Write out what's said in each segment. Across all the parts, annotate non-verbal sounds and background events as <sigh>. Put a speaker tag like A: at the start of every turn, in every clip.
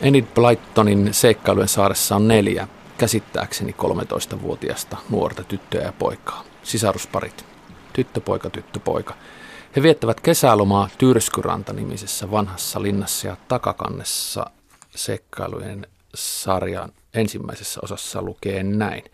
A: Enid Blytonin seikkailujen saaressa on neljä, käsittääkseni 13-vuotiasta nuorta tyttöä ja poikaa. Sisarusparit. Tyttöpoika, tyttöpoika. He viettävät kesälomaa Tyrskyranta-nimisessä vanhassa linnassa ja takakannessa seikkailujen sarjan ensimmäisessä osassa lukee näin.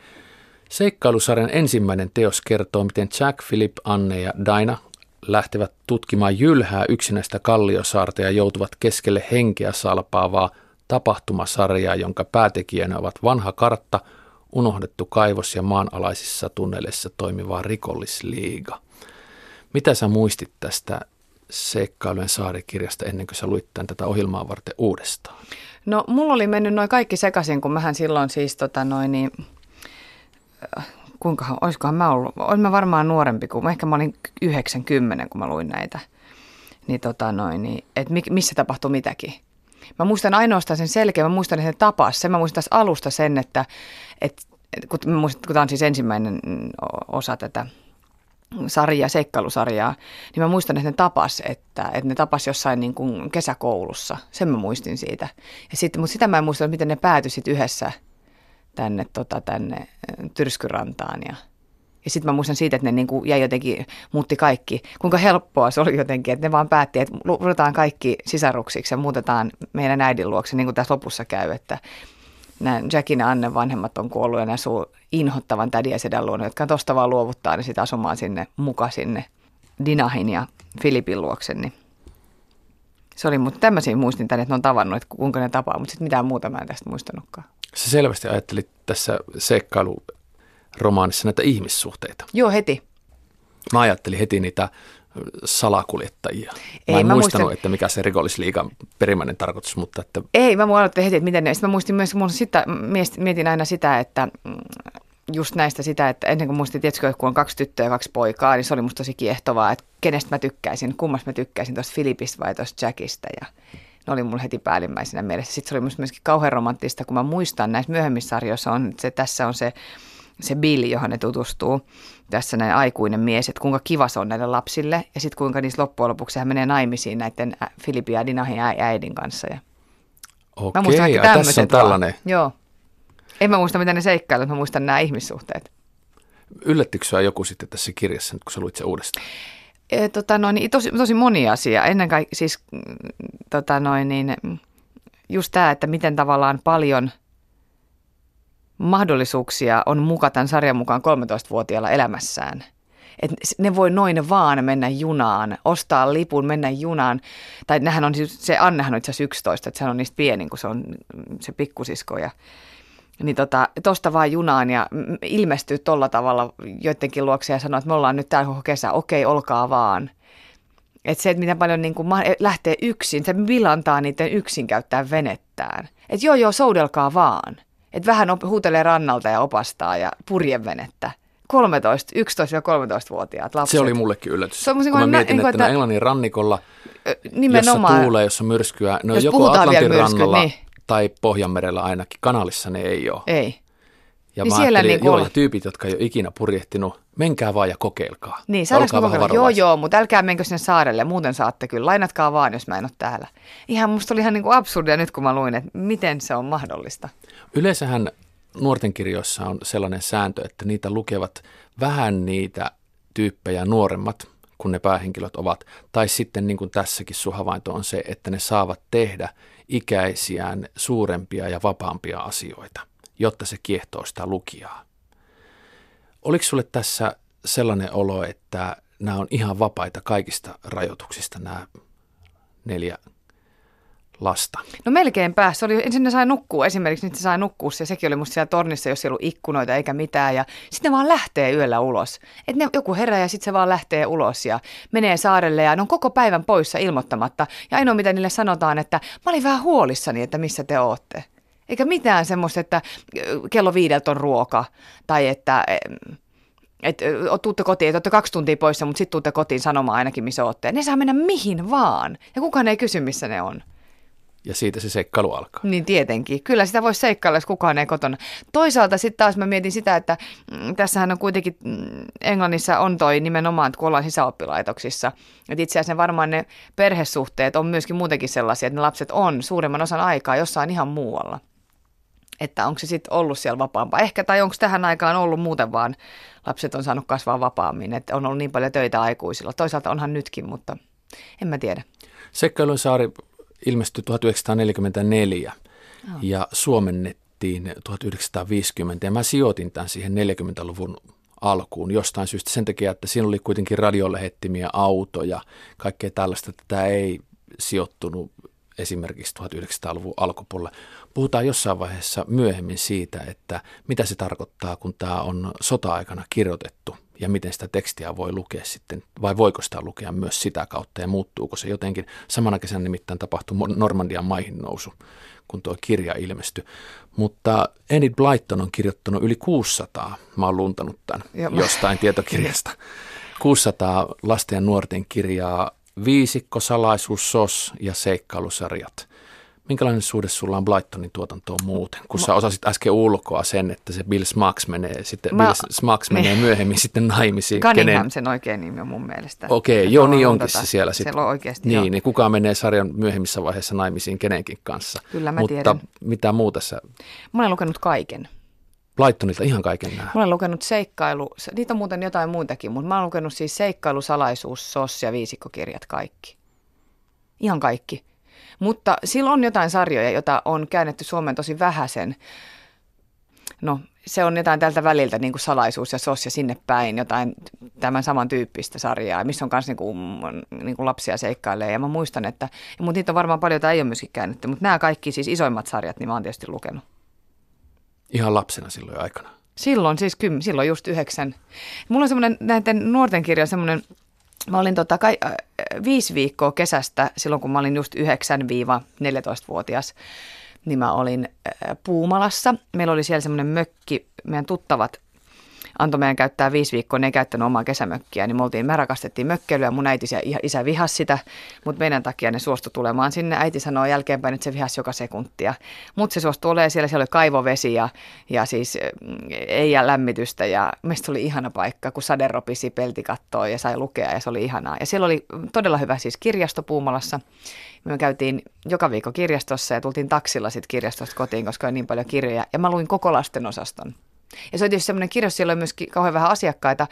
A: Seikkailusarjan ensimmäinen teos kertoo, miten Jack, Philip, Anne ja Daina lähtevät tutkimaan jylhää yksinäistä kalliosaarta ja joutuvat keskelle henkeä salpaavaa tapahtumasarjaa, jonka päätekijänä ovat vanha kartta, unohdettu kaivos ja maanalaisissa tunneleissa toimiva rikollisliiga. Mitä sä muistit tästä seikkailujen saarikirjasta ennen kuin sä luit tämän tätä ohjelmaa varten uudestaan?
B: No mulla oli mennyt noin kaikki sekaisin, kun mähän silloin siis tota noin niin, äh, kuinkahan, olisikohan mä ollut, olin mä varmaan nuorempi kuin, ehkä mä olin 90, kun mä luin näitä. Niin tota noin, niin, että missä tapahtui mitäkin. Mä muistan ainoastaan sen selkeä, mä muistan sen tapas, sen mä muistan tässä alusta sen, että, että kun, kun tämä on siis ensimmäinen osa tätä sarjaa, seikkailusarjaa, niin mä muistan, että ne tapas, että, että ne tapas jossain niin kuin kesäkoulussa. Sen mä muistin siitä. Ja sitten, mutta sitä mä en muista, miten ne päätyi yhdessä tänne, tota, tänne Tyrskyrantaan ja ja sitten mä muistan siitä, että ne niin kuin jäi jotenkin, muutti kaikki. Kuinka helppoa se oli jotenkin, että ne vaan päätti, että ruvetaan kaikki sisaruksiksi ja muutetaan meidän äidin luokse, niin kuin tässä lopussa käy, että nämä Jackin ja Anne vanhemmat on kuollut ja ne asuu inhottavan tädin ja sedän luona, jotka tuosta vaan luovuttaa ne sitten asumaan sinne muka sinne Dinahin ja Filipin luokse. Niin se oli, mutta tämmöisiä muistin tänne, että ne on tavannut, että kuinka ne tapaa, mutta sitten mitään muuta mä en tästä muistanutkaan.
A: Se selvästi ajattelit tässä seikkailuromaanissa näitä ihmissuhteita.
B: Joo, heti.
A: Mä ajattelin heti niitä salakuljettajia. Ei, mä en mä muistanut, muistan... että mikä se rikollisliigan perimmäinen tarkoitus, mutta että...
B: Ei, mä aloittelin heti, että miten ne... Sitten mä muistin myös, mun sitä, mietin aina sitä, että mm, just näistä sitä, että ennen kuin muistin, tiedätkö, kun on kaksi tyttöä ja kaksi poikaa, niin se oli musta tosi kiehtovaa, että kenestä mä tykkäisin, kummasta mä tykkäisin, tuosta Filipistä vai tuosta Jackista ja ne oli mulle heti päällimmäisenä mielessä. Sitten se oli myöskin kauhean romanttista, kun mä muistan näissä myöhemmissä sarjoissa on, se, tässä on se, se Bill, johon ne tutustuu tässä näin aikuinen mies, että kuinka kiva se on näille lapsille ja sitten kuinka niissä loppujen lopuksi hän menee naimisiin näiden Filipin ja Dinahin äidin kanssa. Ja
A: Okei, muistan, ja tässä on tällainen. Vaan.
B: Joo. En mä muista, mitä ne seikkailut, mä muistan nämä ihmissuhteet.
A: Yllättikö joku sitten tässä kirjassa, kun sä luit sen uudestaan?
B: E, tota noin, niin tosi, tosi moni asia. Ennen kaikkea siis mm, tota noin, niin, just tämä, että miten tavallaan paljon – mahdollisuuksia on muka tämän sarjan mukaan 13-vuotiaalla elämässään. Et ne voi noin vaan mennä junaan, ostaa lipun, mennä junaan. Tai nehän on, siis, se Annehan on itse asiassa 11, että se on niistä pienin, kun se on se pikkusisko. Ja, niin tota, vaan junaan ja ilmestyy tolla tavalla joidenkin luokse ja sanoo, että me ollaan nyt täällä koko kesä, okei, olkaa vaan. Että se, että miten paljon niin kuin lähtee yksin, se vilantaa niiden yksin käyttää venettään. Että joo, joo, soudelkaa vaan. Että vähän op- huutelee rannalta ja opastaa ja purjevenettä. 13, 11-13-vuotiaat lapset.
A: Se oli mullekin yllätys. Se on, kun mä mietin, että, että Englannin rannikolla, nimenomaan, jossa tuulee, jossa myrskyä, no joko Atlantin rannalla niin. tai Pohjanmerellä ainakin, kanalissa ne ei ole.
B: Ei.
A: Ja niin mä siellä niin joo, ja tyypit, jotka ei ole ikinä purjehtinut, menkää vaan ja kokeilkaa.
B: Niin, olkaa kokeilla. Joo, joo, mutta älkää menkö sinne saarelle, muuten saatte kyllä. Lainatkaa vaan, jos mä en ole täällä. Ihan musta oli ihan niin kuin absurdia nyt, kun mä luin, että miten se on mahdollista.
A: Yleensähän nuorten kirjoissa on sellainen sääntö, että niitä lukevat vähän niitä tyyppejä nuoremmat, kun ne päähenkilöt ovat. Tai sitten niin kuin tässäkin sun havainto on se, että ne saavat tehdä ikäisiään suurempia ja vapaampia asioita – jotta se kiehtoo sitä lukijaa. Oliko sulle tässä sellainen olo, että nämä on ihan vapaita kaikista rajoituksista, nämä neljä lasta?
B: No melkein päässä. Oli, ensin ne sai nukkua esimerkiksi, niitä sai nukkua ja sekin oli musta siellä tornissa, jos ei ollut ikkunoita eikä mitään. Ja sitten vaan lähtee yöllä ulos. Että ne joku herää ja sitten se vaan lähtee ulos ja menee saarelle ja ne on koko päivän poissa ilmoittamatta. Ja ainoa mitä niille sanotaan, että mä olin vähän huolissani, että missä te ootte. Eikä mitään semmoista, että kello viideltä on ruoka tai että että tuutte kotiin, että olette kaksi tuntia poissa, mutta sitten tuutte kotiin sanomaan ainakin, missä olette. Ne saa mennä mihin vaan. Ja kukaan ei kysy, missä ne on.
A: ja siitä se seikkailu alkaa.
B: Niin tietenkin. Kyllä sitä voisi seikkailla, jos kukaan ei kotona. Toisaalta sitten taas mä mietin sitä, että mm, tässähän on kuitenkin, mm, Englannissa on toi nimenomaan, että kun ollaan sisäoppilaitoksissa, että itse asiassa ne varmaan ne perhesuhteet on myöskin muutenkin sellaisia, että ne lapset on suurimman osan aikaa jossain ihan muualla. Että onko se sitten ollut siellä vapaampaa. Ehkä, tai onko tähän aikaan ollut muuten vaan, lapset on saanut kasvaa vapaammin, että on ollut niin paljon töitä aikuisilla. Toisaalta onhan nytkin, mutta en mä tiedä.
A: Seikkailun saari ilmestyi 1944 oh. ja suomennettiin 1950 ja mä sijoitin tämän siihen 40-luvun alkuun jostain syystä sen takia, että siinä oli kuitenkin radiolehettimiä autoja, kaikkea tällaista, että tämä ei sijoittunut esimerkiksi 1900-luvun alkupuolella. Puhutaan jossain vaiheessa myöhemmin siitä, että mitä se tarkoittaa, kun tämä on sota-aikana kirjoitettu ja miten sitä tekstiä voi lukea sitten, vai voiko sitä lukea myös sitä kautta ja muuttuuko se jotenkin. Samana kesänä nimittäin tapahtui Normandian maihin nousu, kun tuo kirja ilmestyi. Mutta Enid Blyton on kirjoittanut yli 600, mä oon luntanut tämän jostain tietokirjasta, <laughs> 600 lasten ja nuorten kirjaa, viisikko, salaisuus, sos ja seikkailusarjat – Minkälainen suhde sulla on Blytonin tuotantoon muuten? Kun mä, sä osasit äsken ulkoa sen, että se Bill Smax menee, sitten mä, Bill Smax <laughs> menee myöhemmin sitten naimisiin.
B: Cunningham kenen... sen oikein nimi on mun mielestä.
A: Okei, okay, joo niin onkin se siellä sitten.
B: Siellä on oikeasti,
A: Niin, joo. niin kuka menee sarjan myöhemmissä vaiheissa naimisiin kenenkin kanssa.
B: Kyllä mä
A: Mutta
B: tiedän.
A: mitä muuta sä?
B: Mä olen lukenut kaiken.
A: Blytonilta ihan kaiken nämä.
B: Mä olen lukenut seikkailu, niitä on muuten jotain muitakin, mutta mä olen lukenut siis seikkailu, salaisuus, sos ja viisikkokirjat kaikki. Ihan kaikki. Mutta sillä on jotain sarjoja, joita on käännetty Suomeen tosi vähäsen. No, se on jotain tältä väliltä, niin kuin salaisuus ja sos ja sinne päin, jotain tämän saman tyyppistä sarjaa, missä on myös niin kuin, niin kuin lapsia seikkailee. Ja mä muistan, että, mutta niitä on varmaan paljon, joita ei ole myöskin käännetty, mutta nämä kaikki siis isoimmat sarjat, niin mä oon tietysti lukenut.
A: Ihan lapsena silloin aikana?
B: Silloin siis kym, silloin just yhdeksän. Mulla on semmoinen näiden nuorten kirja semmoinen Mä olin tota, kai, äh, viisi viikkoa kesästä, silloin kun mä olin just 9-14-vuotias, niin mä olin äh, Puumalassa. Meillä oli siellä semmoinen mökki, meidän tuttavat antoi meidän käyttää viisi viikkoa, ne ei käyttänyt omaa kesämökkiä, niin me, oltiin, me rakastettiin mökkeilyä, mun äiti ja isä vihas sitä, mutta meidän takia ne suostu tulemaan sinne. Äiti sanoi jälkeenpäin, että se vihas joka sekuntia, mutta se suostui olemaan siellä, siellä oli kaivovesi ja, ja siis mm, ei ja lämmitystä ja meistä oli ihana paikka, kun sade ropisi peltikattoon ja sai lukea ja se oli ihanaa. Ja siellä oli todella hyvä siis kirjasto Puumalassa. Me käytiin joka viikko kirjastossa ja tultiin taksilla sitten kirjastosta kotiin, koska oli niin paljon kirjoja. Ja mä luin koko lasten osaston. Ja se oli tietysti semmoinen kirja, siellä oli myöskin kauhean vähän asiakkaita,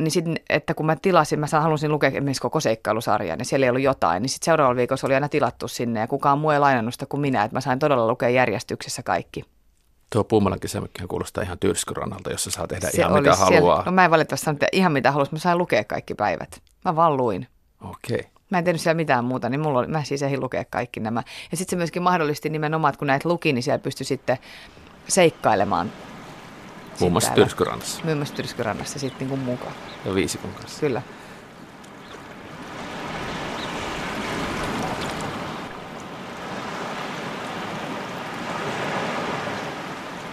B: niin sitten, että kun mä tilasin, mä halusin lukea esimerkiksi koko seikkailusarjan ja siellä ei ollut jotain, niin sitten seuraavalla viikolla se oli aina tilattu sinne ja kukaan muu ei lainannut sitä kuin minä, että mä sain todella lukea järjestyksessä kaikki.
A: Tuo Puumalan kesämökkihän kuulostaa ihan tyrskyrannalta, jossa saa tehdä se ihan mitä siellä, haluaa.
B: No mä en valitettavasti sanonut, että ihan mitä haluaisin, mä sain lukea kaikki päivät. Mä vaan luin.
A: Okei. Okay.
B: Mä en tehnyt siellä mitään muuta, niin mulla oli, mä siis ehdin lukea kaikki nämä. Ja sitten se myöskin mahdollisti nimenomaan, että kun näitä luki, niin siellä pystyi sitten seikkailemaan
A: Muun muassa Tyrskyrannassa.
B: Muun muassa Tyrskyrannassa sitten niin mukaan.
A: Ja viisikon kanssa.
B: Kyllä.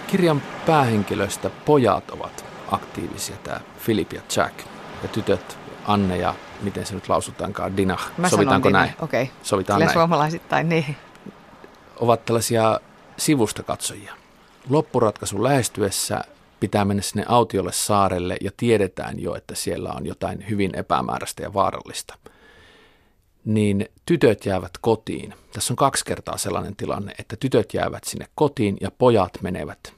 A: Kirjan päähenkilöistä pojat ovat aktiivisia, tämä Philip ja Jack. Ja tytöt Anne ja miten se nyt lausutaankaan, Dina.
B: Mä
A: Sovitaanko
B: Dina.
A: näin?
B: Okei. Okay.
A: Sovitaan
B: Kyllä
A: näin.
B: suomalaisittain, niin.
A: Ovat tällaisia sivusta katsojia. Loppuratkaisun lähestyessä pitää mennä sinne autiolle saarelle ja tiedetään jo, että siellä on jotain hyvin epämääräistä ja vaarallista. Niin tytöt jäävät kotiin. Tässä on kaksi kertaa sellainen tilanne, että tytöt jäävät sinne kotiin ja pojat menevät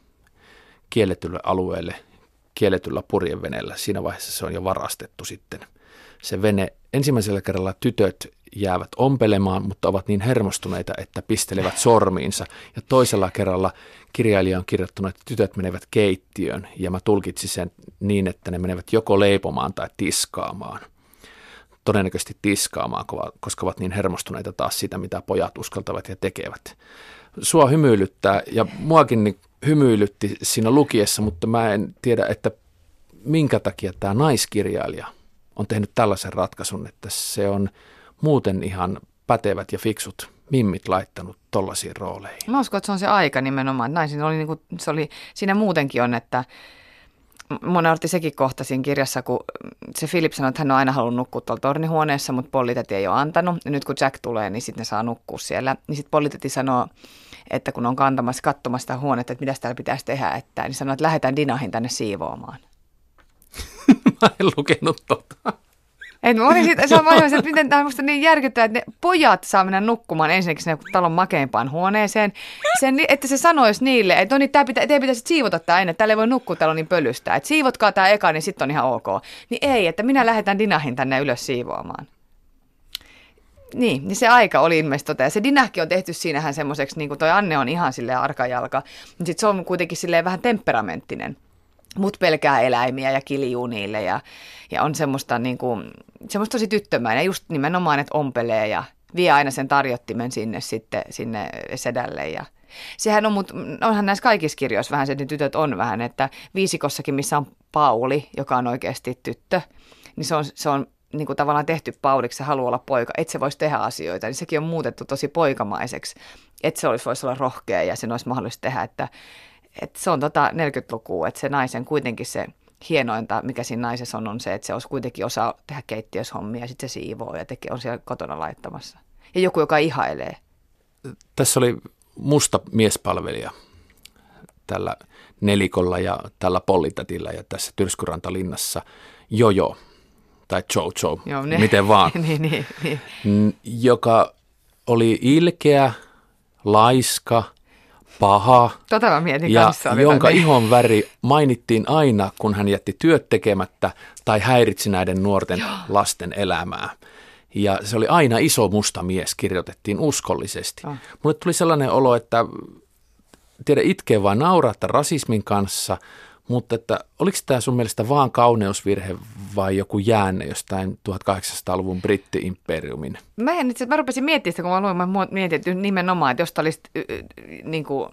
A: kielletylle alueelle kielletyllä purjeveneellä. Siinä vaiheessa se on jo varastettu sitten se vene. Ensimmäisellä kerralla tytöt jäävät ompelemaan, mutta ovat niin hermostuneita, että pistelevät sormiinsa. Ja toisella kerralla kirjailija on kirjoittanut, että tytöt menevät keittiöön, ja mä tulkitsin sen niin, että ne menevät joko leipomaan tai tiskaamaan. Todennäköisesti tiskaamaan, koska ovat niin hermostuneita taas sitä, mitä pojat uskaltavat ja tekevät. Sua hymyilyttää, ja muakin niin hymyilytti siinä lukiessa, mutta mä en tiedä, että minkä takia tämä naiskirjailija on tehnyt tällaisen ratkaisun, että se on muuten ihan pätevät ja fiksut mimmit laittanut tollaisiin rooleihin.
B: Mä uskon, että se on se aika nimenomaan. Näin siinä oli, niin kuin, se oli, siinä muutenkin on, että Mua nauratti sekin kohta siinä kirjassa, kun se Philip sanoi, että hän on aina halunnut nukkua tuolla tornihuoneessa, mutta Politetti ei ole antanut. Ja nyt kun Jack tulee, niin sitten ne saa nukkua siellä. Niin sitten Politetti sanoo, että kun on kantamassa, katsomassa sitä huonetta, että mitä täällä pitäisi tehdä, että, niin sanoo, että lähdetään Dinahin tänne siivoamaan. <laughs>
A: Mä en lukenut tota.
B: Et mä olin on vaiheessa, että miten tämä on musta niin järkyttävää, että ne pojat saa mennä nukkumaan ensinnäkin sinne talon makeimpaan huoneeseen. Sen, että se sanoisi niille, että no niin, tää pitä, teidän pitäisi siivota tämä ennen, täällä ei voi nukkua, täällä niin pölystä. Että siivotkaa tämä eka, niin sitten on ihan ok. Niin ei, että minä lähetän Dinahin tänne ylös siivoamaan. Niin, niin se aika oli ilmeisesti tota. Ja se Dinahki on tehty siinähän semmoiseksi, niin kuin toi Anne on ihan sille arkajalka. Mutta sitten se on kuitenkin silleen vähän temperamenttinen. Mut pelkää eläimiä ja kiljuu niille ja, ja on semmoista, niin kuin, semmoista tosi tyttömäinen. Just nimenomaan, että ompelee ja vie aina sen tarjottimen sinne sitten sinne sedälle ja Sehän on, mutta onhan näissä kaikissa kirjoissa vähän se, että tytöt on vähän, että viisikossakin, missä on Pauli, joka on oikeasti tyttö, niin se on, se on niin kuin tavallaan tehty Pauliksi, se haluaa olla poika, että se voisi tehdä asioita, niin sekin on muutettu tosi poikamaiseksi, että se olisi, voisi olla rohkea ja sen olisi mahdollista tehdä, että, että se on tota 40-lukua, että se naisen kuitenkin se hienointa, mikä siinä naisessa on, on se, että se olisi kuitenkin osaa tehdä keittiöshommia ja sitten se siivoo ja tekee, on siellä kotona laittamassa. Ja joku, joka ihailee.
A: Tässä oli musta miespalvelija tällä nelikolla ja tällä pollitatilla ja tässä Tyrskyrantalinassa Jojo tai Jojo, Joo, ne, miten vaan, <laughs>
B: niin, niin, niin.
A: joka oli ilkeä, laiska, paha
B: tota mä mietin
A: ja
B: kanssa,
A: jonka niin. ihon väri mainittiin aina, kun hän jätti työt tekemättä tai häiritsi näiden nuorten Joo. lasten elämää. Ja se oli aina iso musta mies, kirjoitettiin uskollisesti. Oh. Mulle tuli sellainen olo, että tiedä itkee vai nauraa rasismin kanssa, mutta että oliko tämä sun mielestä vaan kauneusvirhe vai joku jäänne jostain 1800-luvun britti-imperiumin?
B: Mä, en, itse, mä rupesin miettimään sitä, kun mä luin, mä mietin että nimenomaan, että jos olisi niin kuin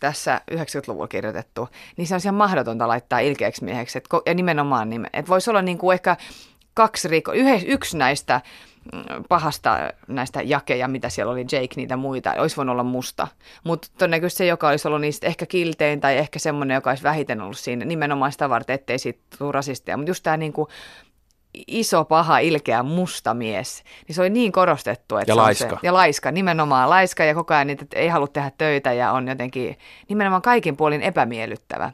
B: tässä 90-luvulla kirjoitettu, niin se on ihan mahdotonta laittaa ilkeäksi mieheksi. Et, ja nimenomaan, että voisi olla niin kuin ehkä kaksi riko, yksi näistä pahasta näistä jakeja, mitä siellä oli, Jake, niitä muita, olisi voinut olla musta. Mutta todennäköisesti se, joka olisi ollut niistä ehkä kiltein tai ehkä semmoinen, joka olisi vähiten ollut siinä nimenomaan sitä varten, ettei siitä tule rasistia. Mutta just tämä niinku iso, paha, ilkeä, musta mies, niin se oli niin korostettu. Että
A: ja
B: se
A: laiska.
B: Se, ja laiska, nimenomaan laiska ja koko ajan niitä ei halua tehdä töitä ja on jotenkin nimenomaan kaikin puolin epämiellyttävä.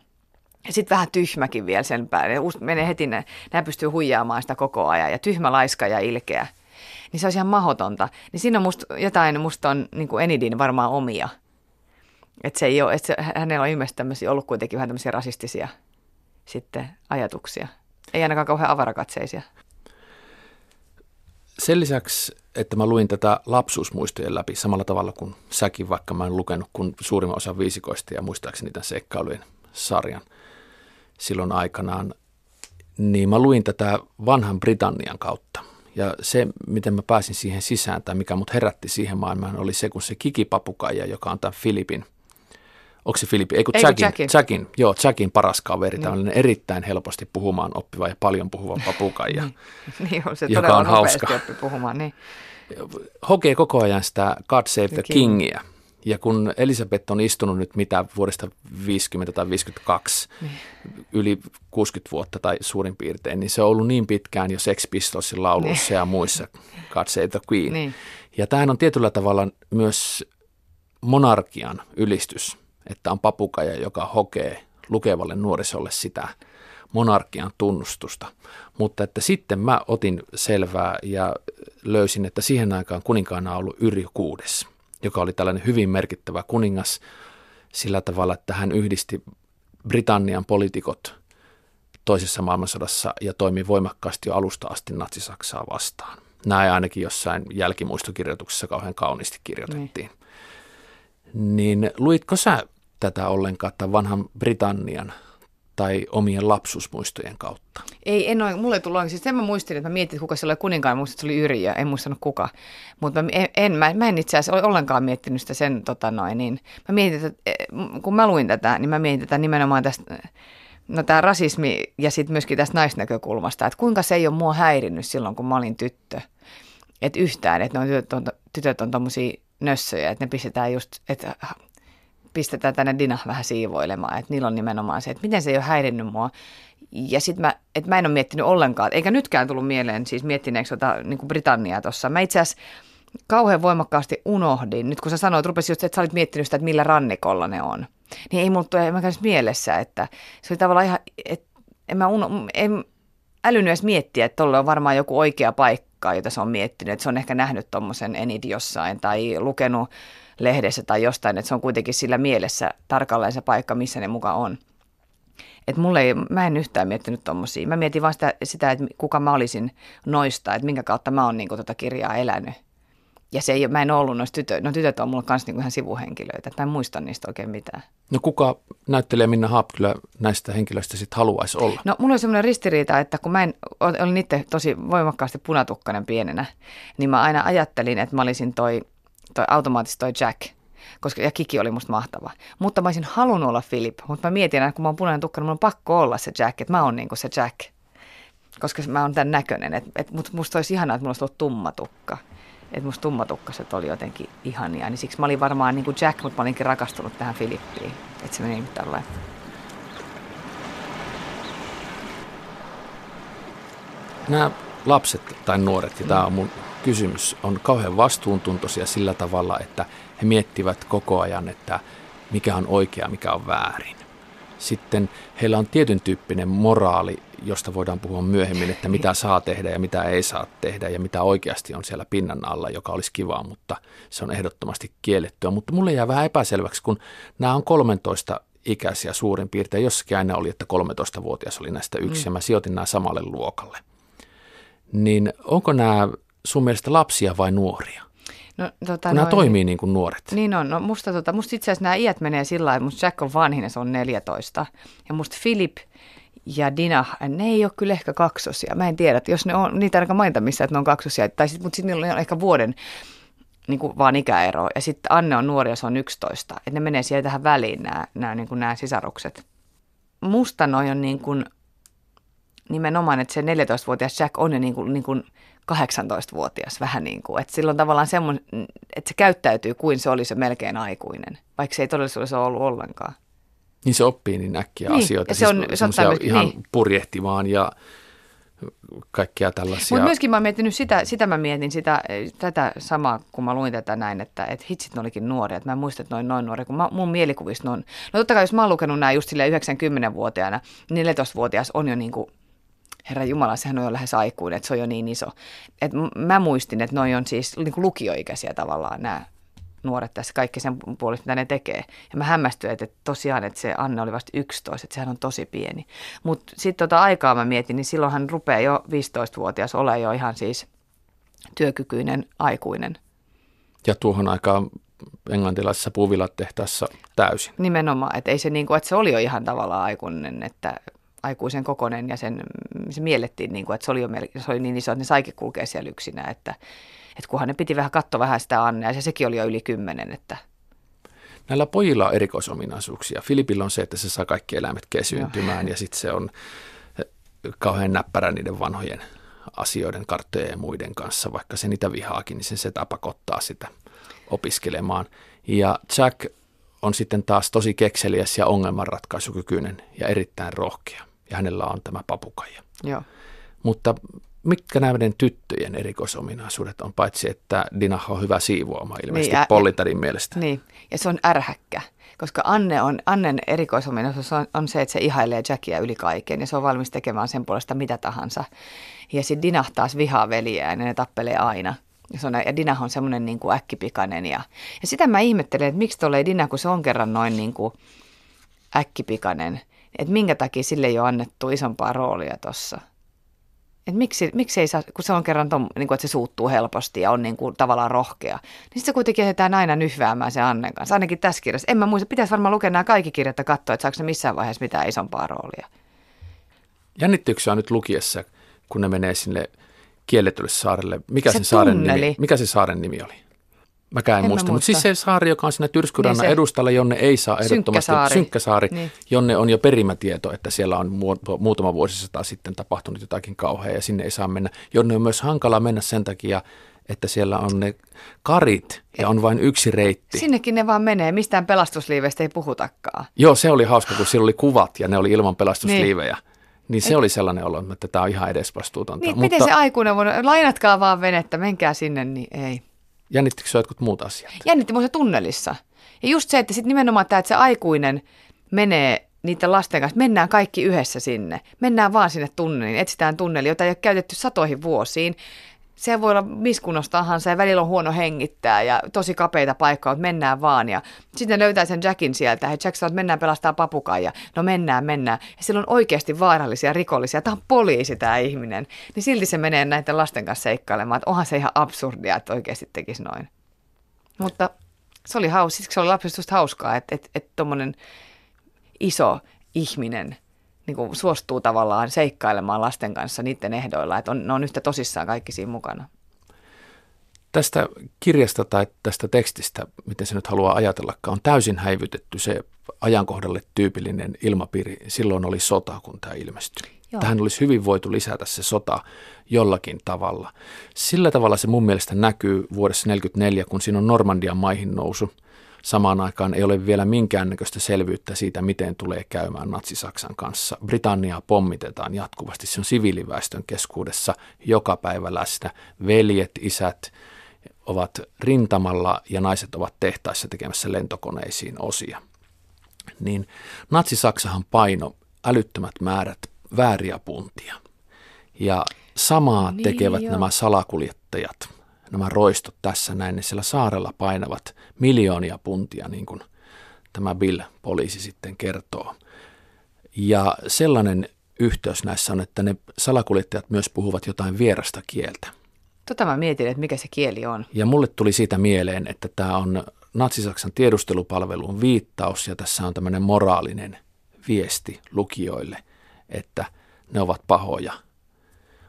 B: Ja sitten vähän tyhmäkin vielä sen päälle. Menee heti, nämä pystyy huijaamaan sitä koko ajan. Ja tyhmä, laiska ja ilkeä. Niin se olisi ihan mahdotonta. Niin siinä on musta jotain, musta on niin kuin Enidin varmaan omia. Että se ei ole, että se, hänellä on ilmeisesti ollut kuitenkin vähän tämmöisiä rasistisia sitten ajatuksia. Ei ainakaan kauhean avarakatseisia.
A: Sen lisäksi, että mä luin tätä lapsuusmuistojen läpi samalla tavalla kuin säkin, vaikka mä en lukenut kuin suurimman osa viisikoista ja muistaakseni tämän seikkailujen sarjan – silloin aikanaan, niin mä luin tätä vanhan Britannian kautta. Ja se, miten mä pääsin siihen sisään tai mikä mut herätti siihen maailmaan, oli se, kun se kikipapukaija, joka on tämän Filipin, onko se Filipin, ei kun Jackin, Jackin. Jackin, joo, Jackin paras kaveri, niin. tämmöinen erittäin helposti puhumaan oppiva ja paljon puhuva papukaija, <laughs>
B: niin. on se
A: joka on hauska.
B: puhumaan, niin.
A: Hokee koko ajan sitä God Save the Kingia. Ja kun Elisabeth on istunut nyt mitä vuodesta 50 tai 52, niin. yli 60 vuotta tai suurin piirtein, niin se on ollut niin pitkään jo Sex Pistolsin lauluissa niin. ja muissa God Save the Queen. Niin. Ja tämähän on tietyllä tavalla myös monarkian ylistys, että on papukaja, joka hokee lukevalle nuorisolle sitä monarkian tunnustusta. Mutta että sitten mä otin selvää ja löysin, että siihen aikaan kuninkaana on ollut Yrjö kuudes joka oli tällainen hyvin merkittävä kuningas sillä tavalla, että hän yhdisti Britannian poliitikot toisessa maailmansodassa ja toimi voimakkaasti jo alusta asti Natsi-Saksaa vastaan. Näin ainakin jossain jälkimuistokirjoituksessa kauhean kauniisti kirjoitettiin. Niin, niin luitko sä tätä ollenkaan, tämän vanhan Britannian tai omien lapsuusmuistojen kautta?
B: Ei, en ole, mulle ei tullut siis sen mä muistin, että mä mietin, kuka se oli kuninkaan, muistin, että se oli Yrjö, en muistanut kuka. Mutta en, en, mä, mä en itse asiassa ole ollenkaan miettinyt sitä sen, tota noin, niin mä mietin, että e, kun mä luin tätä, niin mä mietin tätä nimenomaan tästä, no tämä rasismi ja sitten myöskin tästä naisnäkökulmasta, että kuinka se ei ole mua häirinnyt silloin, kun mä olin tyttö. Että yhtään, että ne on, tytöt on, tommosia nössöjä, että ne pistetään just, että pistetään tänne Dina vähän siivoilemaan. Että niillä on nimenomaan se, että miten se ei ole häirinnyt mua. Ja sitten mä, et mä en ole miettinyt ollenkaan, eikä nytkään tullut mieleen siis miettineeksi tota, niin kuin Britanniaa tuossa. Mä itse asiassa kauhean voimakkaasti unohdin, nyt kun sä sanoit, rupesin just, että sä olit miettinyt sitä, että millä rannikolla ne on. Niin ei mulla tule mielessä, että se oli tavallaan ihan, että en mä uno, en älynyt edes miettiä, että tuolla on varmaan joku oikea paikka, jota se on miettinyt. Että se on ehkä nähnyt tuommoisen enid jossain tai lukenut lehdessä tai jostain, että se on kuitenkin sillä mielessä tarkalleen se paikka, missä ne mukaan on. Että mulle ei, mä en yhtään miettinyt tommosia. Mä mietin vaan sitä, sitä, että kuka mä olisin noista, että minkä kautta mä oon niin tota kirjaa elänyt. Ja se ei, mä en ollut noista tytöistä. No tytöt on mulle kanssa niin ihan sivuhenkilöitä, että mä en muista niistä oikein mitään.
A: No kuka näyttelee Minna Haapkylä näistä henkilöistä sitten haluaisi olla?
B: No mulla on semmoinen ristiriita, että kun mä en, olin itse tosi voimakkaasti punatukkainen pienenä, niin mä aina ajattelin, että mä olisin toi, toi automaattisesti toi Jack – koska, ja Kiki oli musta mahtava. Mutta mä olisin halunnut olla Philip, mutta mä mietin, että kun mä oon punainen tukka, niin mulla on pakko olla se Jack, että mä oon niin kuin se Jack. Koska mä oon tämän näköinen, että, että musta olisi ihanaa, että mulla olisi ollut tumma tukka että musta tummatukkaset oli jotenkin ihania. Niin siksi mä olin varmaan niin kuin Jack, mutta mä olinkin rakastunut tähän Filippiin. Että se meni nyt tällainen.
A: Nämä lapset tai nuoret, ja tämä on mun kysymys, on kauhean vastuuntuntoisia sillä tavalla, että he miettivät koko ajan, että mikä on oikea, mikä on väärin. Sitten heillä on tietyn tyyppinen moraali, josta voidaan puhua myöhemmin, että mitä saa tehdä ja mitä ei saa tehdä ja mitä oikeasti on siellä pinnan alla, joka olisi kivaa, mutta se on ehdottomasti kiellettyä. Mutta mulle jää vähän epäselväksi, kun nämä on 13 ikäisiä suurin piirtein. Jossakin aina oli, että 13-vuotias oli näistä yksi mm. ja mä sijoitin nämä samalle luokalle. Niin onko nämä sun mielestä lapsia vai nuoria? No, tota, kun nämä toimii niin kuin nuoret.
B: Niin on. No, musta, tota, musta itse asiassa nämä iät menee sillä lailla, että musta Jack on vanhin se on 14. Ja musta Philip ja Dina, ne ei ole kyllä ehkä kaksosia. Mä en tiedä, että jos ne on, niitä ainakaan mainita missä, että ne on kaksosia. Tai sit, mutta sitten niillä on ehkä vuoden niin kuin vaan ikäero. Ja sitten Anne on nuori ja se on 11. Että ne menee siellä tähän väliin nämä, nämä, niin kuin nämä sisarukset. Musta noi on niin kuin, nimenomaan, että se 14-vuotias Jack on jo niin kuin, niin kuin 18-vuotias vähän niin kuin. Että silloin tavallaan semmoinen, että se käyttäytyy kuin se olisi melkein aikuinen, vaikka se ei todellisuudessa ole ollut ollenkaan.
A: Niin se oppii niin äkkiä niin, asioita, se on, siis se on ihan niin. purjehtimaan ja kaikkia tällaisia.
B: Mutta myöskin mä oon miettinyt sitä, sitä mä mietin sitä, tätä samaa, kun mä luin tätä näin, että, että hitsit ne olikin nuoria, että mä en muista, että noin noin nuoria, kun mä, mun mielikuvista on. No totta kai, jos mä oon lukenut nämä just silleen 90-vuotiaana, niin 14-vuotias on jo niin kuin Herra Jumala, sehän on jo lähes aikuinen, että se on jo niin iso. Et mä muistin, että noi on siis niin kuin lukioikäisiä tavallaan nämä nuoret tässä, kaikki sen puolesta, mitä ne tekee. Ja mä hämmästyin, että tosiaan, että se Anne oli vasta 11, että sehän on tosi pieni. Mutta sitten tota aikaa mä mietin, niin silloin hän rupeaa jo 15-vuotias olemaan jo ihan siis työkykyinen aikuinen.
A: Ja tuohon aikaan englantilaisessa puuvilatehtaassa täysin.
B: Nimenomaan, että ei se niin kuin, että se oli jo ihan tavallaan aikuinen, että aikuisen kokonen ja sen, se miellettiin, niin kuin, että se oli, jo, se oli niin iso, että ne saikin kulkea siellä yksinä, että, että kunhan ne piti vähän katsoa vähän sitä Annea, ja sekin oli jo yli kymmenen, että
A: Näillä pojilla on erikoisominaisuuksia. Filipillä on se, että se saa kaikki eläimet kesyntymään ja sitten se on kauhean näppärä niiden vanhojen asioiden, karttojen ja muiden kanssa. Vaikka se niitä vihaakin, niin se sitä pakottaa sitä opiskelemaan. Ja Jack on sitten taas tosi kekseliäs ja ongelmanratkaisukykyinen ja erittäin rohkea. Ja hänellä on tämä papukaija.
B: Joo.
A: Mutta mitkä näiden tyttöjen erikoisominaisuudet on, paitsi että Dinah on hyvä siivoama ilmeisesti niin, Pollitarin mielestä.
B: Niin, ja se on ärhäkkä, koska Anne on, Annen erikoisominaisuus on, on se, että se ihailee Jackia yli kaiken ja se on valmis tekemään sen puolesta mitä tahansa. Ja sitten Dinah taas vihaa veljään ja ne tappelee aina. Ja, se on, ja Dinah on semmoinen niin kuin äkkipikainen. Ja, ja sitä mä ihmettelen, että miksi tulee Dinah, kun se on kerran noin niin kuin äkkipikainen. Että minkä takia sille ei ole annettu isompaa roolia tuossa. Että miksi, miksi ei saa, kun se on kerran, tom, niin kuin, että se suuttuu helposti ja on niin kuin, tavallaan rohkea, niin sitten se kuitenkin jätetään aina nyhväämään se Annen kanssa, ainakin tässä kirjassa. En mä muista, pitäisi varmaan lukea nämä kaikki kirjat ja katsoa, että saako se missään vaiheessa mitään isompaa roolia.
A: Jännittyykö nyt lukiessa, kun ne menee sinne kielletylle saarelle? Mikä se, se saaren nimi, mikä se saaren nimi oli? Mäkään en, en muista. Mutta siis se saari, joka on siinä Tyrskyrannan niin edustalla, jonne ei saa ehdottomasti, Synkkäsaari, Synkkäsaari niin. jonne on jo perimätieto, että siellä on muutama vuosisata sitten tapahtunut jotakin kauheaa ja sinne ei saa mennä. Jonne on myös hankala mennä sen takia, että siellä on ne karit ja on vain yksi reitti.
B: Sinnekin ne vaan menee, mistään pelastusliiveistä ei puhutakaan.
A: Joo, se oli hauska, kun siellä oli kuvat ja ne oli ilman pelastusliivejä. Niin. Niin se Et... oli sellainen olo, että tämä on ihan edesvastuutonta.
B: Niin, Mutta... miten se aikuinen voi, lainatkaa vaan venettä, menkää sinne, niin ei.
A: Jännittikö se jotkut muut asiat?
B: Jännitti se tunnelissa. Ja just se, että sitten nimenomaan tämä, että se aikuinen menee niiden lasten kanssa, mennään kaikki yhdessä sinne. Mennään vaan sinne tunneliin, etsitään tunneli, jota ei ole käytetty satoihin vuosiin se voi olla miskunnosta tahansa ja välillä on huono hengittää ja tosi kapeita paikkoja, että mennään vaan. Ja sitten löytää sen Jackin sieltä, hei Jack sanoo, että mennään pelastaa papukaija. No mennään, mennään. Ja sillä on oikeasti vaarallisia rikollisia. Tämä on poliisi tämä ihminen. Niin silti se menee näiden lasten kanssa seikkailemaan, että onhan se ihan absurdia, että oikeasti tekisi noin. Mutta se oli, haus, se oli lapsesta hauskaa, että, että, että tuommoinen iso ihminen – niin kuin suostuu tavallaan seikkailemaan lasten kanssa niiden ehdoilla, että on, ne on yhtä tosissaan kaikki siinä mukana.
A: Tästä kirjasta tai tästä tekstistä, miten se nyt haluaa ajatellakaan, on täysin häivytetty se ajankohdalle tyypillinen ilmapiiri. Silloin oli sota, kun tämä ilmestyi. Joo. Tähän olisi hyvin voitu lisätä se sota jollakin tavalla. Sillä tavalla se mun mielestä näkyy vuodessa 1944, kun siinä on Normandian maihin nousu – Samaan aikaan ei ole vielä minkäännäköistä selvyyttä siitä, miten tulee käymään Natsi-Saksan kanssa. Britanniaa pommitetaan jatkuvasti. Se on siviiliväestön keskuudessa joka päivä läsnä. Veljet, isät ovat rintamalla ja naiset ovat tehtaissa tekemässä lentokoneisiin osia. Niin Natsi-Saksahan paino älyttömät määrät vääriä puntia. Ja samaa niin tekevät jo. nämä salakuljettajat – nämä roistot tässä näin, niin siellä saarella painavat miljoonia puntia, niin kuin tämä Bill-poliisi sitten kertoo. Ja sellainen yhteys näissä on, että ne salakuljettajat myös puhuvat jotain vierasta kieltä.
B: Tota mä mietin, että mikä se kieli on.
A: Ja mulle tuli siitä mieleen, että tämä on Natsi-Saksan tiedustelupalvelun viittaus ja tässä on tämmöinen moraalinen viesti lukijoille, että ne ovat pahoja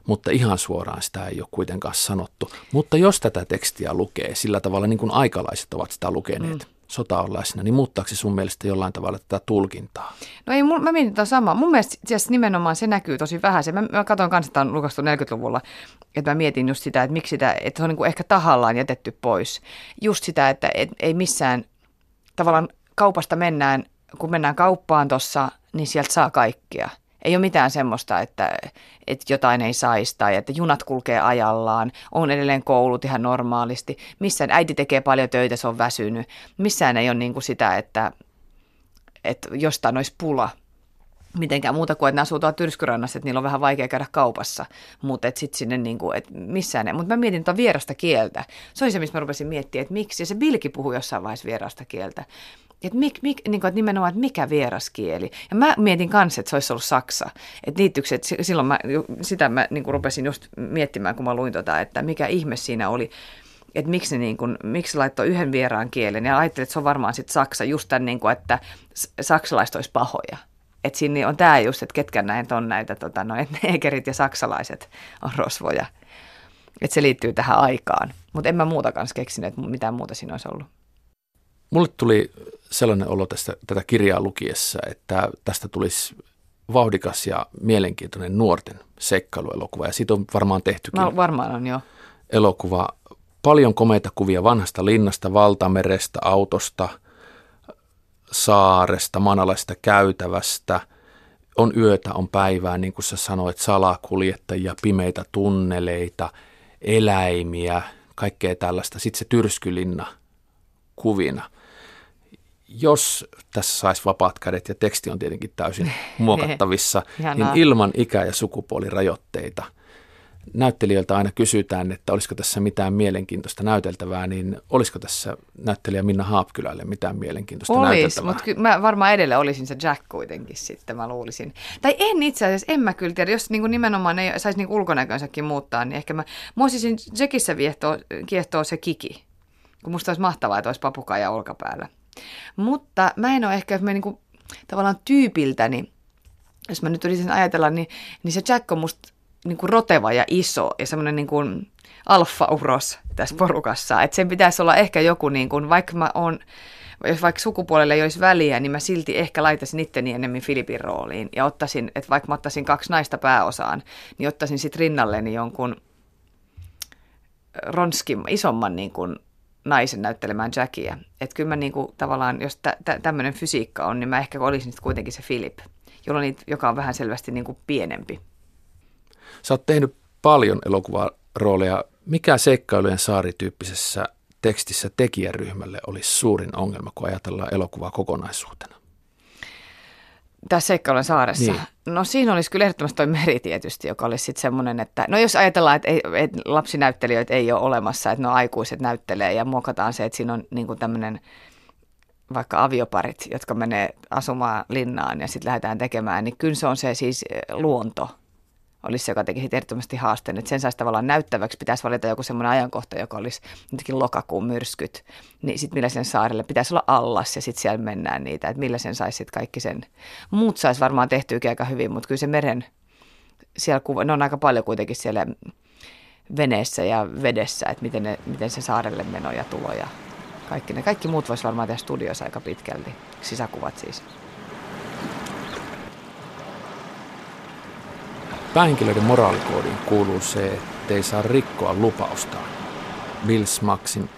A: mutta ihan suoraan sitä ei ole kuitenkaan sanottu. Mutta jos tätä tekstiä lukee sillä tavalla, niin kuin aikalaiset ovat sitä lukeneet, mm. sota on läsnä, niin muuttaako se sun mielestä jollain tavalla tätä tulkintaa?
B: No ei, mä mietin tätä samaa. Mun mielestä siis nimenomaan se näkyy tosi vähän. Se, mä, mä katson kanssa, että on lukastu 40-luvulla, että mä mietin just sitä, että miksi sitä, että se on niin kuin ehkä tahallaan jätetty pois. Just sitä, että et, ei missään tavallaan kaupasta mennään, kun mennään kauppaan tuossa, niin sieltä saa kaikkea – ei ole mitään semmoista, että, että jotain ei saisi tai että junat kulkee ajallaan, on edelleen koulut ihan normaalisti. Missään äiti tekee paljon töitä, se on väsynyt. Missään ei ole niin kuin sitä, että, että jostain olisi pula mitenkään muuta kuin, että ne asuu tuolla Tyrskyrannassa, että niillä on vähän vaikea käydä kaupassa, mutta että sitten sinne niin kuin, että missään. Mutta mä mietin tuota vierasta kieltä. Se oli se, missä mä rupesin miettimään, että miksi. Ja se Bilki puhui jossain vaiheessa vierasta kieltä. Että, mik, mik, niin kuin, että nimenomaan, että mikä vieraskieli. Ja mä mietin kanssa, että se olisi ollut saksa. Että liittyykö, että silloin mä, sitä mä niin kuin rupesin just miettimään, kun mä luin tota, että mikä ihme siinä oli että miksi, niin kuin, miksi laittoi yhden vieraan kielen ja ajattelin, että se on varmaan sitten Saksa just tämän, niin kuin, että saksalaiset olisi pahoja. Että siinä on tämä just, että ketkä näitä on näitä, tota, no, että neekerit ja saksalaiset on rosvoja. Että se liittyy tähän aikaan. Mutta en mä muuta kanssa keksinyt, että mitään muuta siinä olisi ollut.
A: Mulle tuli sellainen olo tästä, tätä kirjaa lukiessa, että tästä tulisi vauhdikas ja mielenkiintoinen nuorten seikkailuelokuva. Ja siitä on varmaan tehtykin.
B: No, varmaan on jo.
A: Elokuva. Paljon komeita kuvia vanhasta linnasta, valtamerestä, autosta, saaresta, manalaista käytävästä. On yötä, on päivää, niin kuin sä sanoit, salakuljettajia, pimeitä tunneleita, eläimiä, kaikkea tällaista. Sitten se tyrskylinna kuvina jos tässä saisi vapaat kädet, ja teksti on tietenkin täysin <laughs> muokattavissa, niin ilman ikä- ja sukupuolirajoitteita. Näyttelijöiltä aina kysytään, että olisiko tässä mitään mielenkiintoista näyteltävää, niin olisiko tässä näyttelijä Minna Haapkylälle mitään mielenkiintoista
B: Olis,
A: näyteltävää?
B: mutta ky- mä varmaan edelleen olisin se Jack kuitenkin sitten, mä luulisin. Tai en itse asiassa, en mä kyllä tiedä, jos niinku nimenomaan ei saisi niinku ulkonäkönsäkin muuttaa, niin ehkä mä, mä olisin Jackissä viehtoo, kiehtoo se kiki, kun musta olisi mahtavaa, että olisi papukaija olkapäällä. Mutta mä en ole ehkä, mä niinku, tavallaan tyypiltäni, jos mä nyt yritin ajatella, niin, niin se Jack on musta niinku roteva ja iso ja semmoinen niinku alfa-uros tässä porukassa. Että sen pitäisi olla ehkä joku, niinku, vaikka mä oon, jos vaikka sukupuolelle ei olisi väliä, niin mä silti ehkä laitaisin itteni enemmän Filipin rooliin. Ja ottaisin, että vaikka mä ottaisin kaksi naista pääosaan, niin ottaisin sitten rinnalleni jonkun ronskin, isomman niin kuin naisen näyttelemään Jackia. Että kyllä mä niinku, tavallaan, jos tä, tä, tämmöinen fysiikka on, niin mä ehkä olisin kuitenkin se jolloin, joka on vähän selvästi niin kuin pienempi.
A: Sä oot tehnyt paljon elokuvarooleja. Mikä seikkailujen saarityyppisessä tekstissä tekijäryhmälle olisi suurin ongelma, kun ajatellaan elokuvaa kokonaisuutena?
B: Tässä Seikkailujen saaressa? Niin. No siinä olisi kyllä ehdottomasti toi meri tietysti, joka olisi sitten semmoinen, että no jos ajatellaan, että, ei, että lapsinäyttelijöitä ei ole olemassa, että no aikuiset näyttelee ja muokataan se, että siinä on niin tämmöinen vaikka avioparit, jotka menee asumaan linnaan ja sitten lähdetään tekemään, niin kyllä se on se siis luonto, olisi joka teki siitä ehdottomasti haasteen. Että sen saisi tavallaan näyttäväksi, pitäisi valita joku semmoinen ajankohta, joka olisi jotenkin lokakuun myrskyt. Niin sitten millä sen saarelle pitäisi olla allas ja sitten siellä mennään niitä, että millä sen saisi sitten kaikki sen. Muut saisi varmaan tehtyykin aika hyvin, mutta kyllä se meren, siellä kuva, ne on aika paljon kuitenkin siellä veneessä ja vedessä, että miten, ne, miten se saarelle meno ja tulo ja kaikki ne. Kaikki muut voisi varmaan tehdä studiossa aika pitkälti, sisäkuvat siis.
A: Päähenkilöiden moraalikoodiin kuuluu se, että ei saa rikkoa lupaustaan. Mills Maxin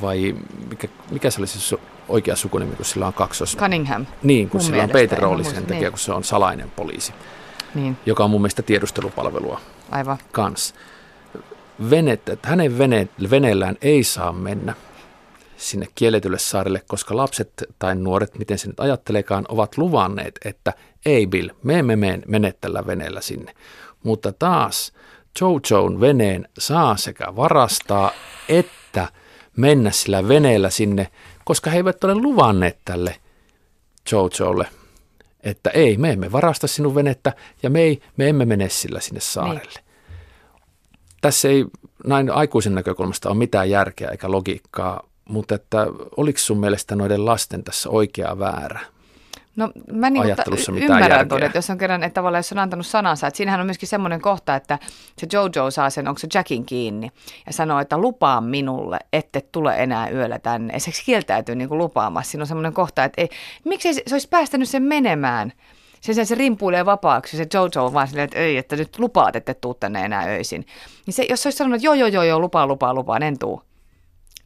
A: vai mikä, mikä se oli se oikea sukunimi, kun sillä on kaksos...
B: Cunningham.
A: Niin, kun mun sillä on Peter rooli sen takia, niin. kun se on salainen poliisi. Niin. Joka on mun mielestä tiedustelupalvelua
B: Aivan.
A: kans. Venet, että hänen vene, veneellään ei saa mennä sinne kielletylle saarelle, koska lapset tai nuoret, miten se nyt ajattelekaan, ovat luvanneet, että ei Bill, me emme mene tällä veneellä sinne. Mutta taas Jojo'n veneen saa sekä varastaa että mennä sillä veneellä sinne, koska he eivät ole luvanneet tälle Jojolle, että ei, me emme varasta sinun venettä ja me, ei, me emme mene sillä sinne saarelle. Niin. Tässä ei näin aikuisen näkökulmasta ole mitään järkeä eikä logiikkaa, mutta että oliko sun mielestä noiden lasten tässä oikea väärä?
B: No mä niin ajattelussa mitään ymmärrän tuon, että jos on kerran, että tavallaan jos on antanut sanansa, että siinähän on myöskin semmoinen kohta, että se Jojo saa sen, onko se Jackin kiinni ja sanoo, että lupaa minulle, ette tule enää yöllä tänne. Ja se kieltäytyy niin kuin lupaamassa. Siinä on semmoinen kohta, että ei, miksei se, se olisi päästänyt sen menemään. Sen sen se rimpuilee vapaaksi, se Jojo on vaan silleen, että ei, että nyt lupaat, että tuu tänne enää öisin. Niin se, jos se olisi sanonut, että joo, joo, joo, joo, lupaa, lupaa, lupaa, en tuu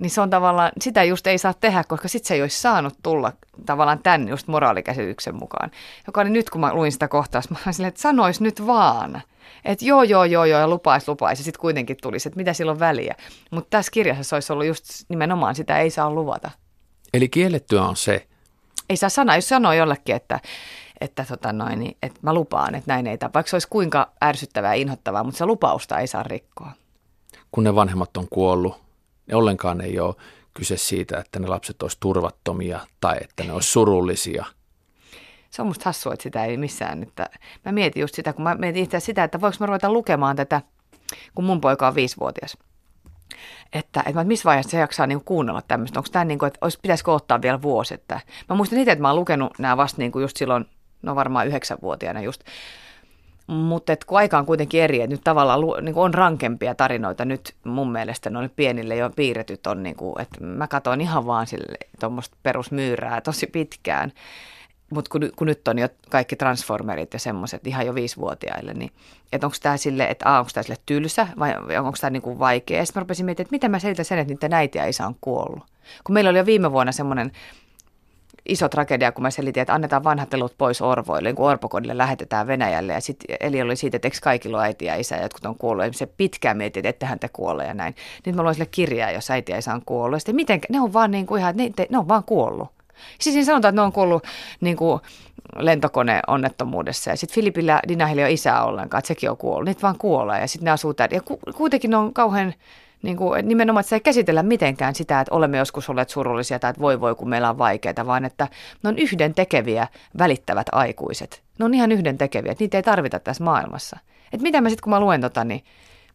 B: niin se on tavallaan, sitä just ei saa tehdä, koska sitten se ei olisi saanut tulla tavallaan tämän just moraalikäsityksen mukaan. Joka oli nyt, kun mä luin sitä kohtaa, mä olin silleen, että sanois nyt vaan. Että joo, joo, joo, joo, ja lupaisi, lupaisi, ja sitten kuitenkin tulisi, että mitä sillä on väliä. Mutta tässä kirjassa se olisi ollut just nimenomaan sitä ei saa luvata.
A: Eli kiellettyä on se?
B: Ei saa sanoa, jos sanoo jollekin, että, että, tota noin, niin, että mä lupaan, että näin ei tapahdu. Vaikka se olisi kuinka ärsyttävää ja inhottavaa, mutta se lupausta ei saa rikkoa.
A: Kun ne vanhemmat on kuollut, niin ollenkaan ei ole kyse siitä, että ne lapset olisi turvattomia tai että ne olisi surullisia.
B: Se on musta hassua, että sitä ei missään. Että mä mietin just sitä, kun mä mietin itse sitä, että voiko mä ruveta lukemaan tätä, kun mun poika on viisivuotias. Että, että missä vaiheessa se jaksaa niin kuunnella tämmöistä. Onko tämä niin kuin, että olisi, pitäisikö ottaa vielä vuosi. Että, mä muistan itse, että mä oon lukenut nämä vasta niin kuin just silloin, no varmaan yhdeksänvuotiaana just mutta kun aika on kuitenkin eri, että nyt tavallaan niin on rankempia tarinoita nyt mun mielestä noille pienille jo piirretyt on, niin kuin, että mä katsoin ihan vaan sille tuommoista perusmyyrää tosi pitkään. Mutta kun, kun, nyt on jo kaikki transformerit ja semmoiset ihan jo viisivuotiaille, niin että onko tämä sille, että onko tämä sille tylsä vai onko tämä niinku vaikea. Sitten mä rupesin miettimään, että mitä mä selitän sen, että niiden äiti ja isä on kuollut. Kun meillä oli jo viime vuonna semmoinen iso tragedia, kun mä selitin, että annetaan vanhat lelut pois orvoille, niin kun orpokodille lähetetään Venäjälle. Ja sitten Eli oli siitä, että eikö kaikilla ole äiti ja isä, ja jotkut on kuollut. Ja se pitkään mietit, että ettehän te ja näin. Nyt mä luin sille kirjaa, jos äiti ja isä on kuollut. Ja sitten miten, ne on vaan niin kuin ihan, ne, ne on vaan kuollut. Siis siinä sanotaan, että ne on kuollut niin kuin lentokoneonnettomuudessa. Ja sitten Filipillä Dinahilla ei ole isää ollenkaan, että sekin on kuollut. Niitä vaan kuolee ja sitten ne asuu täällä. Ja ku, kuitenkin ne on kauhean niin kuin, nimenomaan, että se ei käsitellä mitenkään sitä, että olemme joskus olleet surullisia tai että voi voi, kun meillä on vaikeaa, vaan että ne on yhden tekeviä välittävät aikuiset. Ne on ihan yhden tekeviä, että niitä ei tarvita tässä maailmassa. Että mitä mä sitten, kun mä luen tota, niin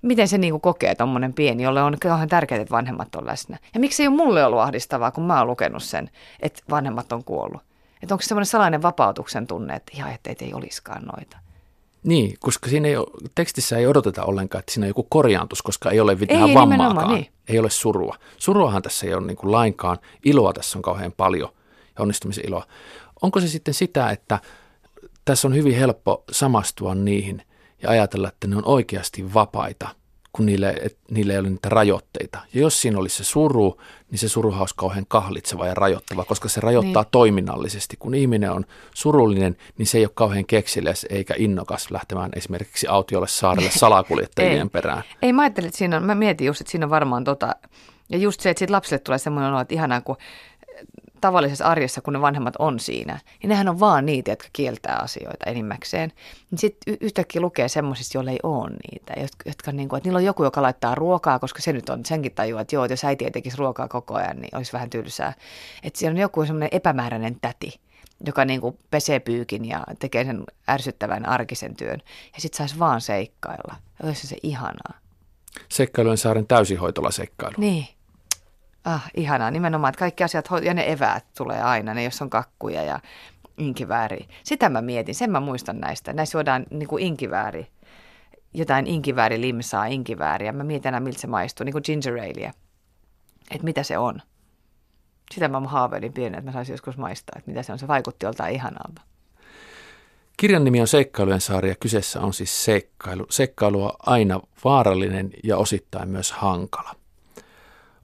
B: miten se niinku kokee tuommoinen pieni, jolle on kauhean tärkeää, että vanhemmat on läsnä. Ja miksi ei ole mulle ollut ahdistavaa, kun mä oon lukenut sen, että vanhemmat on kuollut. Että onko se semmoinen salainen vapautuksen tunne, että ihan ettei ei olisikaan noita.
A: Niin, koska siinä ei ole, tekstissä ei odoteta ollenkaan, että siinä on joku korjaantus, koska ei ole mitään ei, vammaakaan. Niin. Ei ole surua. Suruahan tässä ei ole niin kuin lainkaan. Iloa tässä on kauhean paljon ja onnistumisen iloa. Onko se sitten sitä, että tässä on hyvin helppo samastua niihin ja ajatella, että ne on oikeasti vapaita, kun niille, et, niille ei ole niitä rajoitteita. Ja jos siinä olisi se suru, niin se suruhan olisi kauhean kahlitseva ja rajoittava, koska se rajoittaa niin. toiminnallisesti. Kun ihminen on surullinen, niin se ei ole kauhean kekseliäs eikä innokas lähtemään esimerkiksi autiolle saarelle <laughs> salakuljettajien
B: ei.
A: perään.
B: Ei, mä ajattelin, että siinä on, mä mietin just, että siinä on varmaan tota, ja just se, että siitä lapselle tulee semmoinen olo, että ihanaa, kun tavallisessa arjessa, kun ne vanhemmat on siinä, niin nehän on vaan niitä, jotka kieltää asioita enimmäkseen. Niin sitten yhtäkkiä lukee semmoisista, joilla ei ole niitä, jotka, jotka niin kuin, että niillä on joku, joka laittaa ruokaa, koska se nyt on, senkin tajua, että joo, että jos äiti ei tekisi ruokaa koko ajan, niin olisi vähän tylsää. Että siellä on joku semmoinen epämääräinen täti, joka niin kuin pesee pyykin ja tekee sen ärsyttävän arkisen työn. Ja sitten saisi vaan seikkailla. Olisi se ihanaa.
A: Seikkailujen saaren täysihoitola seikkailu.
B: Niin. Ah, ihanaa. Nimenomaan, että kaikki asiat ja ne eväät tulee aina, ne jos on kakkuja ja inkivääri. Sitä mä mietin, sen mä muistan näistä. Näissä juodaan niin kuin inkivääri, jotain inkivääri limsaa, inkivääriä. Mä mietin aina, miltä se maistuu, niin kuin ginger aleä. Että mitä se on. Sitä mä haaveilin pienen, että mä saisin joskus maistaa, että mitä se on. Se vaikutti joltain ihanalta.
A: Kirjan nimi on Seikkailujen saari ja kyseessä on siis seikkailu. Seikkailu on aina vaarallinen ja osittain myös hankala.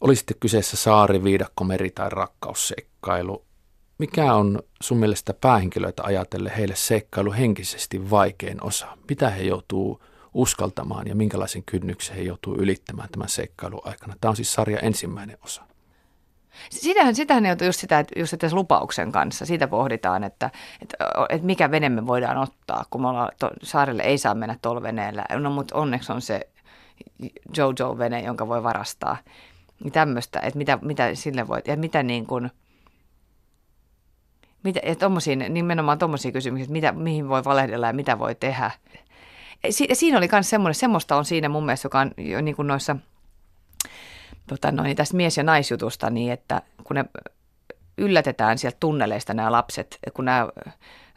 A: Oli sitten kyseessä saari, viidakko, meri tai rakkausseikkailu. Mikä on sun mielestä päähenkilöitä ajatellen heille seikkailu henkisesti vaikein osa? Mitä he joutuu uskaltamaan ja minkälaisen kynnyksen he joutuu ylittämään tämän seikkailun aikana? Tämä on siis sarja ensimmäinen osa.
B: Sitähän, sitähän on just sitä, että just tässä lupauksen kanssa, siitä pohditaan, että, että, että mikä vene me voidaan ottaa, kun me ollaan, to, saarelle ei saa mennä tuolla veneellä. No mutta onneksi on se Jojo-vene, jonka voi varastaa. Niin tämmöistä, että mitä, mitä sille voi, ja mitä niin kuin, mitä, ja tommosiin, nimenomaan tuommoisia kysymyksiä, että mitä, mihin voi valehdella ja mitä voi tehdä. Si, siinä oli myös semmoinen, semmoista on siinä mun mielestä, joka on jo niin kuin noissa, tota noin, tästä mies- ja naisjutusta, niin että kun ne yllätetään sieltä tunneleista nämä lapset, kun nämä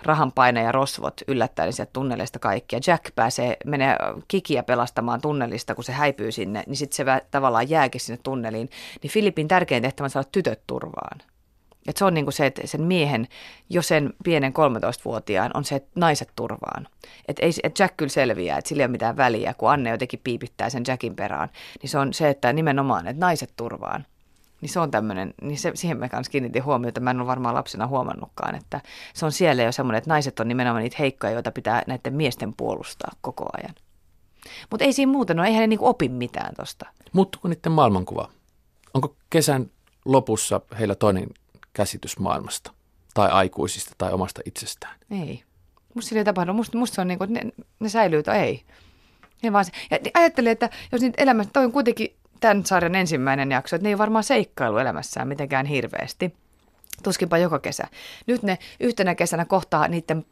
B: rahanpaine ja rosvot yllättää sieltä tunneleista kaikkia. Jack pääsee, menee kikiä pelastamaan tunnelista, kun se häipyy sinne, niin sitten se tavallaan jääkin sinne tunneliin. Niin Filipin tärkein tehtävä on saada tytöt turvaan. Et se on niinku se, että sen miehen, jo sen pienen 13-vuotiaan, on se, että naiset turvaan. Että et Jack kyllä selviää, että sillä ei ole mitään väliä, kun Anne jotenkin piipittää sen Jackin perään. Niin se on se, että nimenomaan, että naiset turvaan. Niin se on tämmöinen, niin se, siihen me kanssa kiinnitin huomiota, mä en ole varmaan lapsena huomannutkaan, että se on siellä jo semmoinen, että naiset on nimenomaan niitä heikkoja, joita pitää näiden miesten puolustaa koko ajan. Mutta ei siinä muuten no eihän ne niinku opi mitään tosta.
A: Muuttuuko niiden maailmankuva? Onko kesän lopussa heillä toinen käsitys maailmasta? Tai aikuisista tai omasta itsestään?
B: Ei. Musta sillä ei tapahdu. Musta, musta se on niin kuin, ne, ne säilyy tai ei. Ne vaan se. Ja ajattelin, että jos niitä elämässä, toi on kuitenkin tämän sarjan ensimmäinen jakso, että ne ei varmaan seikkailu elämässään mitenkään hirveästi. Tuskinpa joka kesä. Nyt ne yhtenä kesänä kohtaa niiden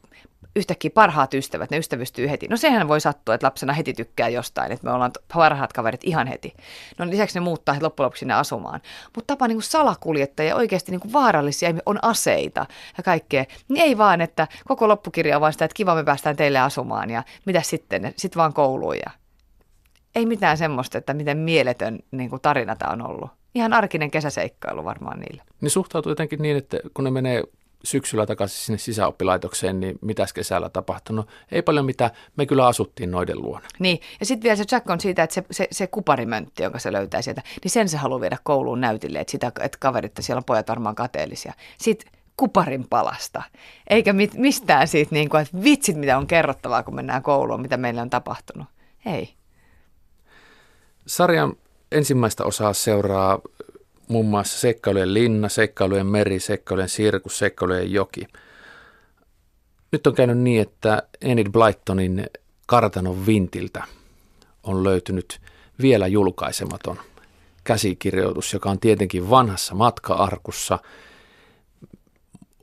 B: yhtäkkiä parhaat ystävät, ne ystävystyy heti. No sehän voi sattua, että lapsena heti tykkää jostain, että me ollaan parhaat kaverit ihan heti. No lisäksi ne muuttaa loppujen lopuksi sinne asumaan. Mutta tapa niin kuin salakuljettajia, oikeasti niin kuin vaarallisia, on aseita ja kaikkea. Niin ei vaan, että koko loppukirja on vaan sitä, että kiva me päästään teille asumaan ja mitä sitten, sitten vaan kouluun ja ei mitään semmoista, että miten mieletön niin kuin tarina tämä on ollut. Ihan arkinen kesäseikkailu varmaan niille.
A: Ne suhtautuu jotenkin niin, että kun ne menee syksyllä takaisin sinne sisäoppilaitokseen, niin mitäs kesällä tapahtunut? Ei paljon mitään, me kyllä asuttiin noiden luona.
B: Niin, ja sitten vielä se Jack on siitä, että se, se, se kuparimöntti, jonka se löytää sieltä, niin sen se haluaa viedä kouluun näytille, että, sitä, että kaverit, että siellä on pojat varmaan kateellisia. Sitten kuparin palasta, eikä mit, mistään siitä, niin kuin, että vitsit, mitä on kerrottavaa, kun mennään kouluun, mitä meille on tapahtunut. Ei.
A: Sarjan ensimmäistä osaa seuraa muun muassa seikkailujen linna, seikkailujen meri, seikkailujen sirkus, seikkailujen joki. Nyt on käynyt niin, että Enid Blytonin kartanon vintiltä on löytynyt vielä julkaisematon käsikirjoitus, joka on tietenkin vanhassa matka-arkussa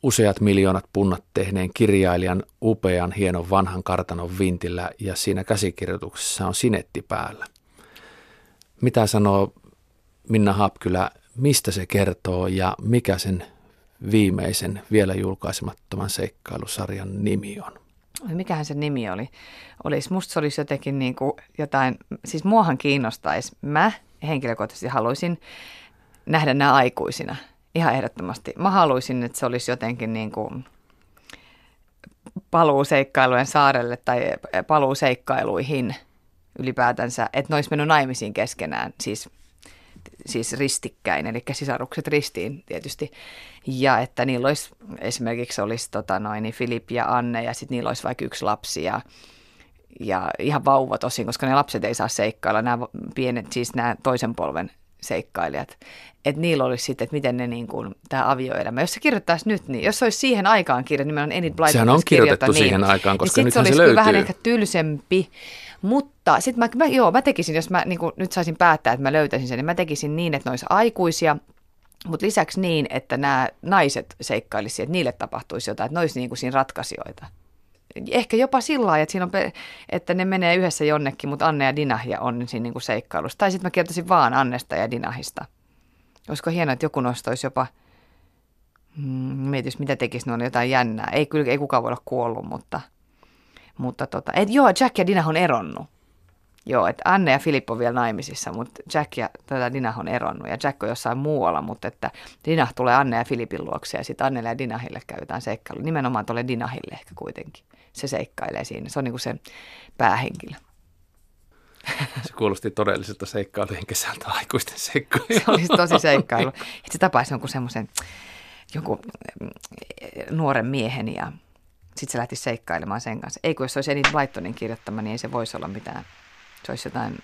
A: useat miljoonat punnat tehneen kirjailijan upean hienon vanhan kartanon vintillä ja siinä käsikirjoituksessa on sinetti päällä. Mitä sanoo Minna Hapkylä, mistä se kertoo ja mikä sen viimeisen vielä julkaisemattoman seikkailusarjan nimi on?
B: Mikähän se nimi oli? Olisi, musta se olisi jotenkin niin kuin jotain, siis muahan kiinnostaisi. Mä henkilökohtaisesti haluaisin nähdä nämä aikuisina. Ihan ehdottomasti. Mä haluaisin, että se olisi jotenkin niin kuin paluu seikkailujen saarelle tai paluu seikkailuihin – ylipäätänsä, että ne olisi mennyt naimisiin keskenään, siis, siis ristikkäin, eli sisarukset ristiin tietysti. Ja että niillä olisi, esimerkiksi olisi tota noin, niin Filip ja Anne ja sitten niillä olisi vaikka yksi lapsi ja, ja ihan vauva tosin, koska ne lapset ei saa seikkailla, nämä pienet, siis nämä toisen polven seikkailijat, että niillä olisi sitten, että miten ne niin kuin, tämä avioelämä, jos se kirjoittaisi nyt, niin jos se olisi siihen aikaan kirja, nimenomaan Enid Blyton
A: Sehän on kirjoitettu niin, siihen aikaan, koska
B: niin se
A: se
B: olisi
A: löytyy.
B: vähän ehkä tylsempi, mutta sitten mä, mä, joo, mä tekisin, jos mä niin nyt saisin päättää, että mä löytäisin sen, niin mä tekisin niin, että ne olisi aikuisia, mutta lisäksi niin, että nämä naiset seikkailisivat, että niille tapahtuisi jotain, että ne olisi niin siinä ratkaisijoita. Ehkä jopa sillä lailla, että, siinä on, että ne menee yhdessä jonnekin, mutta Anne ja Dinahia on siinä niin seikkailussa. Tai sitten mä kirjoittaisin vaan Annesta ja Dinahista. Olisiko hienoa, että joku nostaisi jopa, mm, mietis mitä tekisi, ne on jotain jännää. Ei, kyllä, ei kukaan voi olla kuollut, mutta, mutta tota, et joo, Jack ja Dinah on eronnut. Joo, että Anne ja Filippo on vielä naimisissa, mutta Jack ja tätä Dinah on eronnut ja Jack on jossain muualla, mutta että Dinah tulee Anne ja Filipin luokse ja sitten Annelle ja Dinahille käytetään seikkailu. Nimenomaan tuolle Dinahille ehkä kuitenkin. Se seikkailee siinä. Se on niin kuin se päähenkilö. <laughs>
A: Se kuulosti todelliselta seikkailujen kesältä aikuisten seikkailuja.
B: Se olisi tosi seikkailu. Että se tapaisi jonkun semmoisen jonkun mm, nuoren miehen ja sitten se lähti seikkailemaan sen kanssa. Ei kun jos se olisi Enid Blytonin kirjoittama, niin ei se voisi olla mitään. Se olisi jotain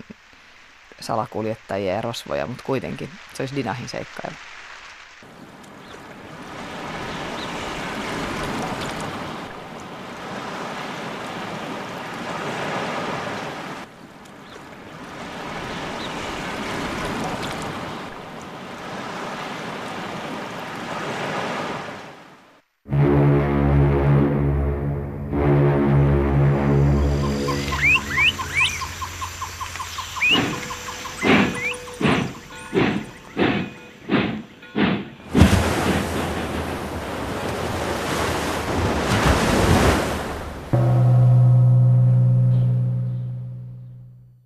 B: salakuljettajia ja rosvoja, mutta kuitenkin se olisi Dinahin seikkailu.